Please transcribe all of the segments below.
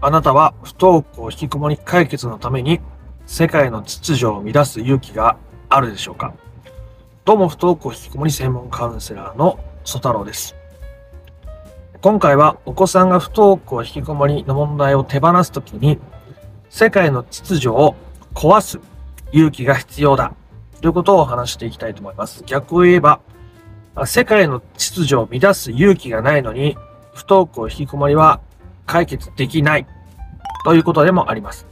あなたは不登校引きこもり解決のために世界の秩序を乱す勇気があるでしょうか？どうも不登校引きこもり専門カウンセラーの曽太郎です。今回はお子さんが不登校引きこもりの問題を手放すときに世界の秩序を壊す勇気が必要だということを話していきたいと思います。逆を言えば世界の秩序を乱す勇気がないのに不登校引きこもりは解決できないということでもあります。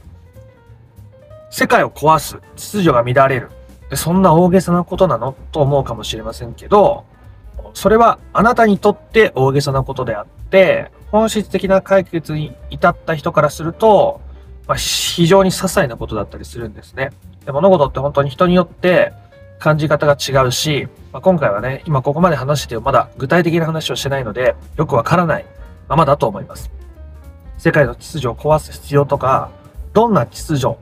世界を壊す、秩序が乱れる。そんな大げさなことなのと思うかもしれませんけど、それはあなたにとって大げさなことであって、本質的な解決に至った人からすると、まあ、非常に些細なことだったりするんですね。で物事って本当に人によって感じ方が違うし、まあ、今回はね、今ここまで話してまだ具体的な話をしてないので、よくわからないままだと思います。世界の秩序を壊す必要とか、どんな秩序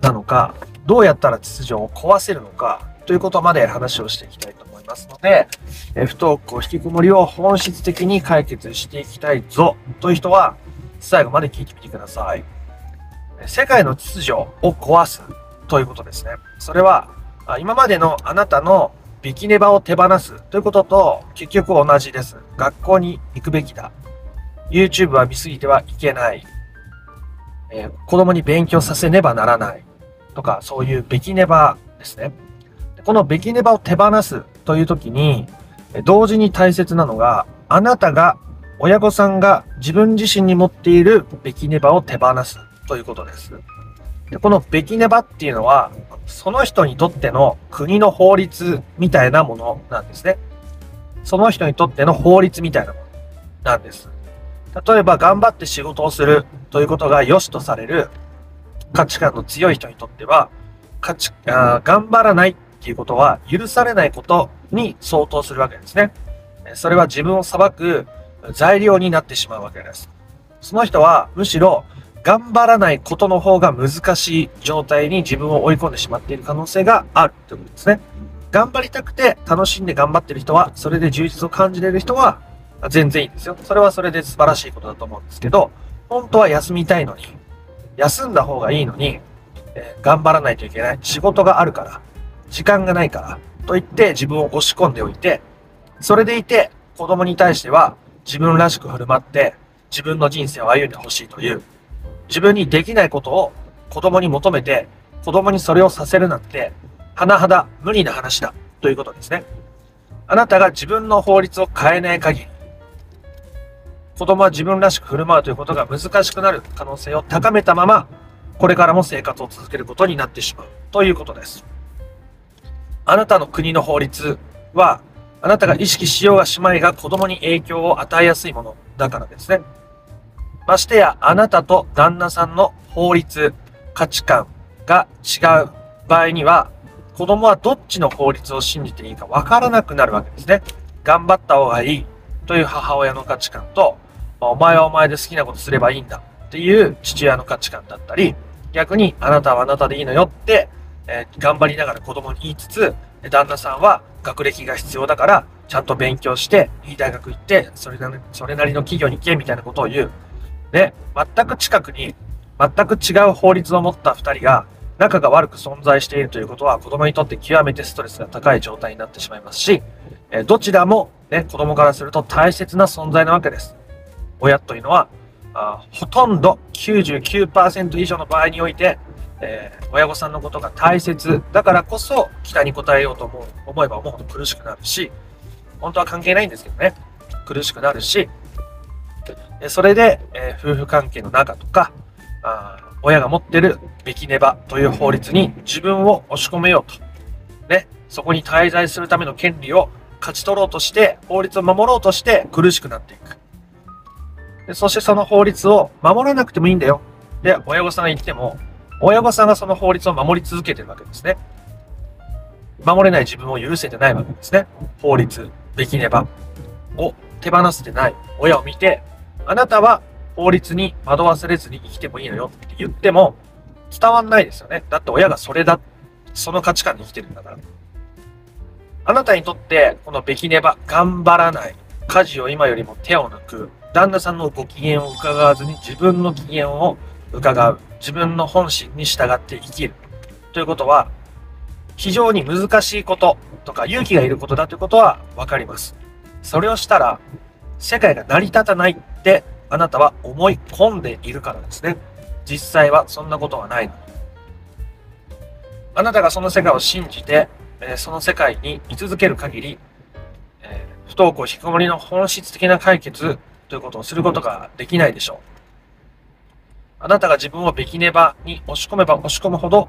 なのか、どうやったら秩序を壊せるのか、ということまで話をしていきたいと思いますので、え不登校引きこもりを本質的に解決していきたいぞ、という人は、最後まで聞いてみてください。世界の秩序を壊すということですね。それは、今までのあなたのビキネバを手放すということと結局同じです。学校に行くべきだ。YouTube は見すぎてはいけない。えー、子供に勉強させねばならない。とか、そういうべきねばですね。このべきねばを手放すという時に、同時に大切なのが、あなたが、親御さんが自分自身に持っているべきねばを手放すということです。でこのべきねばっていうのは、その人にとっての国の法律みたいなものなんですね。その人にとっての法律みたいなものなんです。例えば頑張って仕事をするということが良しとされる価値観の強い人にとっては、価値あ頑張らないっていうことは許されないことに相当するわけですね。それは自分を裁く材料になってしまうわけです。その人はむしろ頑張らないことの方が難しい状態に自分を追い込んでしまっている可能性があるということですね。頑張りたくて楽しんで頑張ってる人は、それで充実を感じれる人は、全然いいですよ。それはそれで素晴らしいことだと思うんですけど、本当は休みたいのに、休んだ方がいいのに、えー、頑張らないといけない。仕事があるから、時間がないから、と言って自分を押し込んでおいて、それでいて子供に対しては自分らしく振る舞って自分の人生を歩んでほしいという、自分にできないことを子供に求めて、子供にそれをさせるなんて、甚だ無理な話だということですね。あなたが自分の法律を変えない限り、子供は自分らしく振る舞うということが難しくなる可能性を高めたまま、これからも生活を続けることになってしまうということです。あなたの国の法律は、あなたが意識しようがしまいが子供に影響を与えやすいものだからですね。ましてや、あなたと旦那さんの法律、価値観が違う場合には、子供はどっちの法律を信じていいかわからなくなるわけですね。頑張った方がいいという母親の価値観と、お前はお前で好きなことすればいいんだっていう父親の価値観だったり、逆にあなたはあなたでいいのよって、えー、頑張りながら子供に言いつつ、旦那さんは学歴が必要だから、ちゃんと勉強して、いい大学行って、それなりそれなりの企業に行けみたいなことを言う。で、全く近くに、全く違う法律を持った二人が、仲が悪く存在しているということは、子供にとって極めてストレスが高い状態になってしまいますし、え、どちらも、ね、子供からすると大切な存在なわけです。親というのは、あほとんど99%以上の場合において、えー、親御さんのことが大切だからこそ期待に応えようと思う思えば思うほど苦しくなるし、本当は関係ないんですけどね、苦しくなるし、それで、えー、夫婦関係の中とか、あ親が持ってるべきねばという法律に自分を押し込めようと。ね、そこに滞在するための権利を勝ち取ろうとして、法律を守ろうとして苦しくなっていく。でそしてその法律を守らなくてもいいんだよ。で、親御さんが言っても、親御さんがその法律を守り続けてるわけですね。守れない自分を許せてないわけですね。法律、べきねばを手放せてない親を見て、あなたは法律に惑わされずに生きてもいいのよって言っても伝わんないですよね。だって親がそれだ、その価値観で生きてるんだから。あなたにとって、このべきねば、頑張らない、家事を今よりも手を抜く、旦那さんのご機嫌を伺わずに自分の機嫌を伺う。自分の本心に従って生きる。ということは、非常に難しいこととか勇気がいることだということはわかります。それをしたら、世界が成り立たないってあなたは思い込んでいるからですね。実際はそんなことはないの。あなたがその世界を信じて、えその世界に居続ける限り、え不登校引きこもりの本質的な解決ということをすることができないでしょう。あなたが自分をべきねばに押し込めば押し込むほど、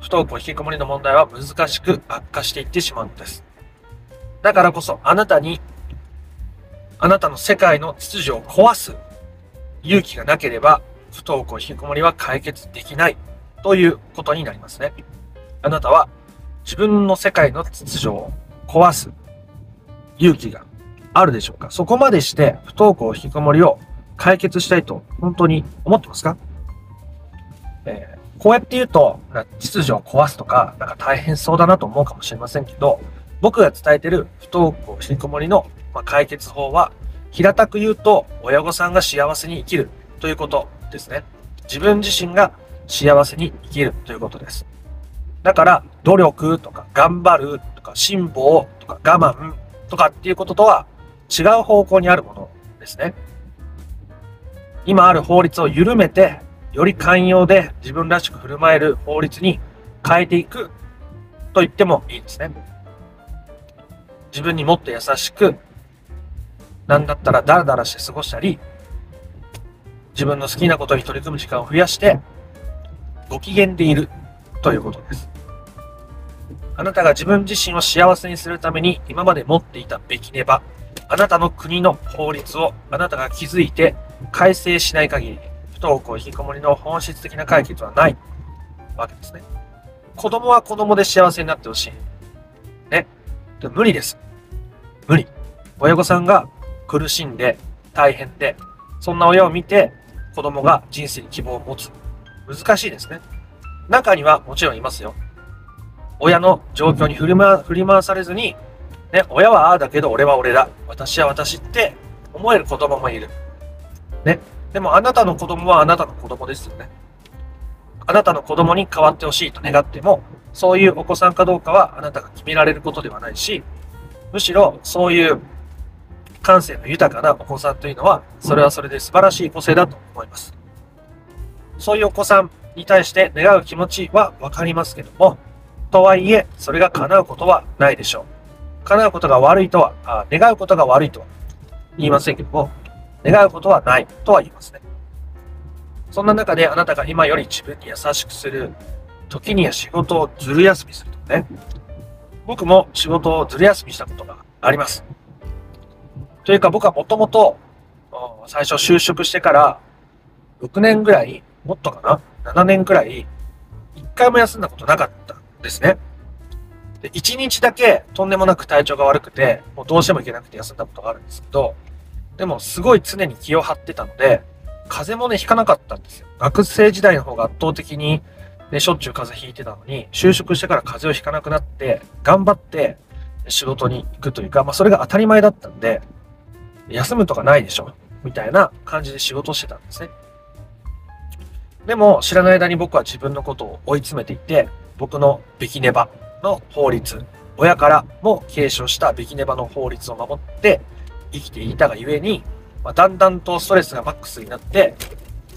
不登校引きこもりの問題は難しく悪化していってしまうのです。だからこそあなたに、あなたの世界の秩序を壊す勇気がなければ、不登校引きこもりは解決できないということになりますね。あなたは自分の世界の秩序を壊す勇気があるでしょうか？そこまでして不登校引きこもりを解決したいと本当に思ってますか、えー、こうやって言うと、秩序を壊すとか、なんか大変そうだなと思うかもしれませんけど、僕が伝えてる不登校引きこもりの解決法は、平たく言うと、親御さんが幸せに生きるということですね。自分自身が幸せに生きるということです。だから、努力とか頑張るとか辛抱とか我慢とかっていうこととは違う方向にあるものですね。今ある法律を緩めて、より寛容で自分らしく振る舞える法律に変えていくと言ってもいいですね。自分にもっと優しく、なんだったらダラダラして過ごしたり、自分の好きなことに取り組む時間を増やして、ご機嫌でいるということです。あなたが自分自身を幸せにするために今まで持っていたべきねば、あなたの国の法律をあなたが気づいて改正しない限り、不登校引きこもりの本質的な解決はないわけですね。子供は子供で幸せになってほしい。ね。で無理です。無理。親御さんが苦しんで大変で、そんな親を見て子供が人生に希望を持つ。難しいですね。中にはもちろんいますよ。親の状況に振り回振り回されずに、ね、親はああだけど俺は俺だ。私は私って思える子供もいる。ね。でもあなたの子供はあなたの子供ですよね。あなたの子供に変わってほしいと願っても、そういうお子さんかどうかはあなたが決められることではないし、むしろそういう感性の豊かなお子さんというのは、それはそれで素晴らしい個性だと思います。そういうお子さんに対して願う気持ちはわかりますけども、とはいえ、それが叶うことはないでしょう。叶うことが悪いとは、あ願うことが悪いとは言いませんけども、願うことはないとは言いますね。そんな中であなたが今より自分に優しくする、時には仕事をずる休みするとかね。僕も仕事をずる休みしたことがあります。というか僕はもともと最初就職してから6年ぐらい、もっとかな ?7 年ぐらい、1回も休んだことなかったんですね。で1日だけとんでもなく体調が悪くて、もうどうしてもいけなくて休んだことがあるんですけど、でもすごい常に気を張ってたので、風邪もね、ひかなかったんですよ。学生時代の方が圧倒的に、ね、しょっちゅう風邪ひいてたのに、就職してから風邪をひかなくなって、頑張って仕事に行くというか、まあそれが当たり前だったんで、休むとかないでしょ、みたいな感じで仕事してたんですね。でも知らない間に僕は自分のことを追い詰めていて、僕のビキネバの法律、親からも継承したビキネバの法律を守って、生きていたがゆえに、まあ、だんだんとストレスがマックスになって、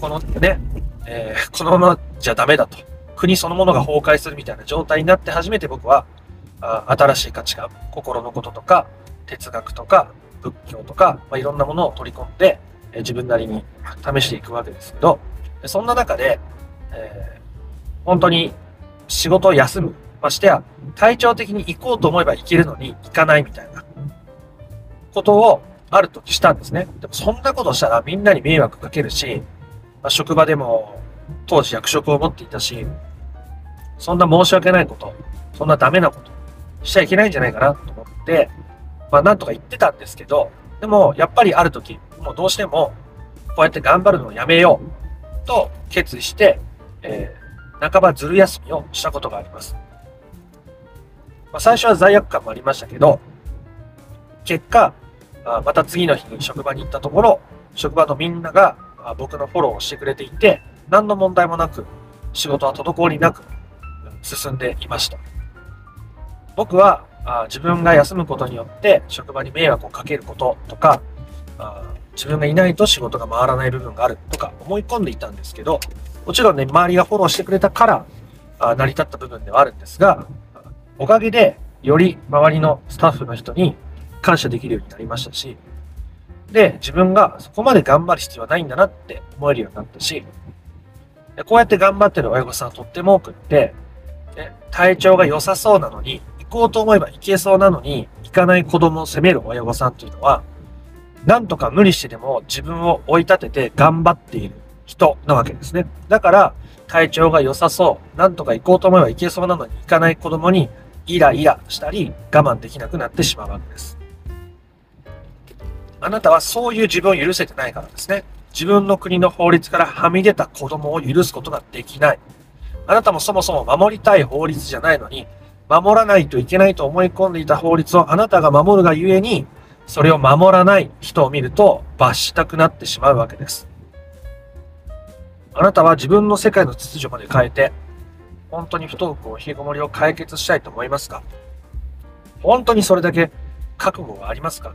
このね、えー、このままじゃダメだと。国そのものが崩壊するみたいな状態になって初めて僕は、あ新しい価値観、心のこととか、哲学とか、仏教とか、まあ、いろんなものを取り込んで、え、自分なりに試していくわけですけど、そんな中で、えー、本当に仕事を休む。ましてや、体調的に行こうと思えば行けるのに行かないみたいなことをある時したんですね。でもそんなことしたらみんなに迷惑かけるし、まあ、職場でも当時役職を持っていたし、そんな申し訳ないこと、そんなダメなことしちゃいけないんじゃないかなと思って、まあなんとか言ってたんですけど、でもやっぱりある時、もうどうしてもこうやって頑張るのをやめようと決意して、えー、半ばずる休みをしたことがあります。まあ、最初は罪悪感もありましたけど、結果、あまた次の日に職場に行ったところ、職場のみんなが僕のフォローをしてくれていて、何の問題もなく、仕事は滞りなく進んでいました。僕は自分が休むことによって職場に迷惑をかけることとか、自分がいないと仕事が回らない部分があるとか思い込んでいたんですけど、もちろんね、周りがフォローしてくれたから成り立った部分ではあるんですが、おかげでより周りのスタッフの人に感謝できるようになりましたし、で、自分がそこまで頑張る必要はないんだなって思えるようになったし、こうやって頑張ってる親御さんはとっても多くって、体調が良さそうなのに、行こうと思えば行けそうなのに、行かない子供を責める親御さんというのは、なんとか無理してでも自分を追い立てて頑張っている人なわけですね。だから、体調が良さそう、なんとか行こうと思えば行けそうなのに行かない子供にイライラしたり我慢できなくなってしまうわけです。あなたはそういう自分を許せてないからですね。自分の国の法律からはみ出た子供を許すことができない。あなたもそもそも守りたい法律じゃないのに、守らないといけないと思い込んでいた法律をあなたが守るがゆえに、それを守らない人を見ると罰したくなってしまうわけです。あなたは自分の世界の秩序まで変えて、本当に不登校、冷えこもりを解決したいと思いますか？本当にそれだけ覚悟がありますか？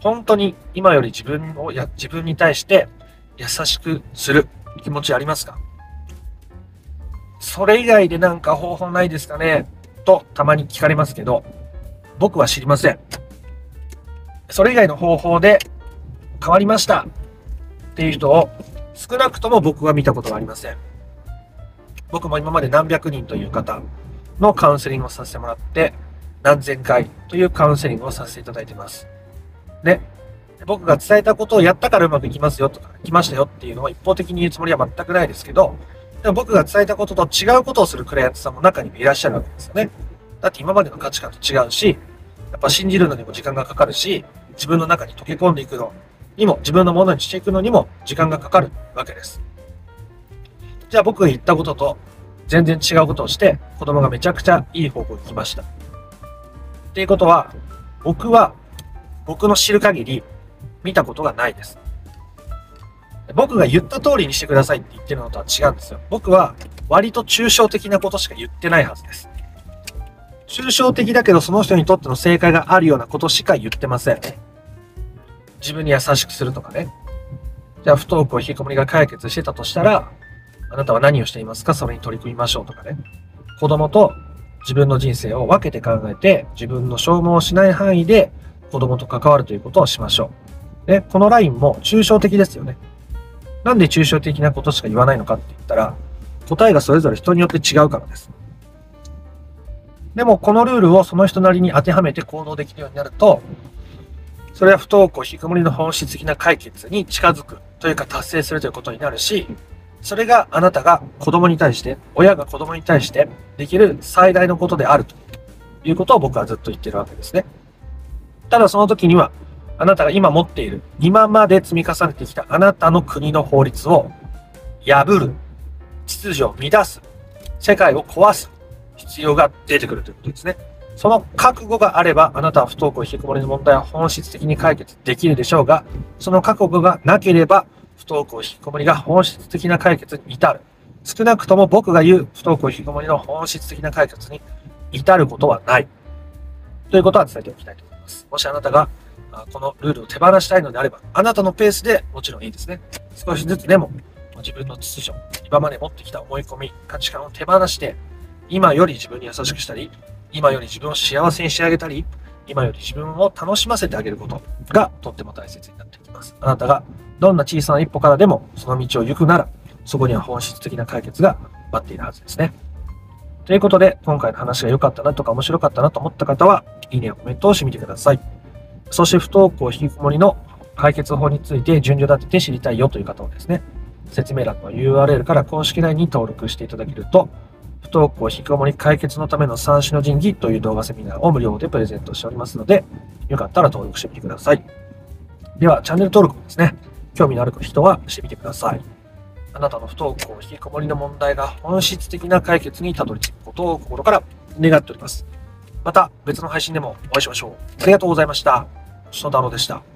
本当に今より自分をや、自分に対して優しくする気持ちありますか？それ以外でなんか方法ないですかね？とたまに聞かれますけど、僕は知りません。それ以外の方法で変わりましたっていう人を少なくとも僕は見たことがありません。僕も今まで何百人という方のカウンセリングをさせてもらって、何千回というカウンセリングをさせていただいてます。ね。僕が伝えたことをやったからうまくいきますよとか、来ましたよっていうのを一方的に言うつもりは全くないですけど、でも僕が伝えたことと違うことをするクライアントさんも中にもいらっしゃるわけですよね。だって今までの価値観と違うし、やっぱ信じるのにも時間がかかるし、自分の中に溶け込んでいくのにも、自分のものにしていくのにも時間がかかるわけです。じゃあ僕が言ったことと全然違うことをして、子供がめちゃくちゃいい方向に来ました。っていうことは、僕は僕の知る限り見たことがないです。僕が言った通りにしてくださいって言ってるのとは違うんですよ。僕は割と抽象的なことしか言ってないはずです。抽象的だけどその人にとっての正解があるようなことしか言ってません。自分に優しくするとかね。じゃあ不登校引きこもりが解決してたとしたら、あなたは何をしていますか？それに取り組みましょうとかね。子供と自分の人生を分けて考えて、自分の消耗しない範囲で子供と関わるということをしましょう。で、このラインも抽象的ですよね。なんで抽象的なことしか言わないのかって言ったら、答えがそれぞれ人によって違うからです。でも、このルールをその人なりに当てはめて行動できるようになると、それは不登校、引きこもりの本質的な解決に近づくというか達成するということになるし、それがあなたが子供に対して、親が子供に対してできる最大のことであるということを僕はずっと言ってるわけですね。ただその時には、あなたが今持っている、今まで積み重ねてきたあなたの国の法律を破る、秩序を乱す、世界を壊す必要が出てくるということですね。その覚悟があれば、あなたは不登校引きこもりの問題は本質的に解決できるでしょうが、その覚悟がなければ、不登校引きこもりが本質的な解決に至る。少なくとも僕が言う不登校引きこもりの本質的な解決に至ることはない。ということは伝えておきたいと思います。もしあなたがこのルールを手放したいのであれば、あなたのペースでもちろんいいですね。少しずつでも自分の秩序、今まで持ってきた思い込み、価値観を手放して、今より自分に優しくしたり、今より自分を幸せにしてあげたり、今より自分を楽しませてあげることがとっても大切になってきます。あなたがどんな小さな一歩からでもその道を行くなら、そこには本質的な解決が待っているはずですね。ということで、今回の話が良かったなとか面白かったなと思った方は、いいねやコメントをしてみてください。そして不登校引きこもりの解決法について順序立てて知りたいよという方はですね、説明欄の URL から公式 LINE に登録していただけると、不登校引きこもり解決のための三種の神器という動画セミナーを無料でプレゼントしておりますので、よかったら登録してみてください。では、チャンネル登録もですね、興味のある人はしてみてください。あなたの不登校引きこもりの問題が本質的な解決にたどり着くことを心から願っております。また別の配信でもお会いしましょう。ありがとうございました。ソ太郎でした。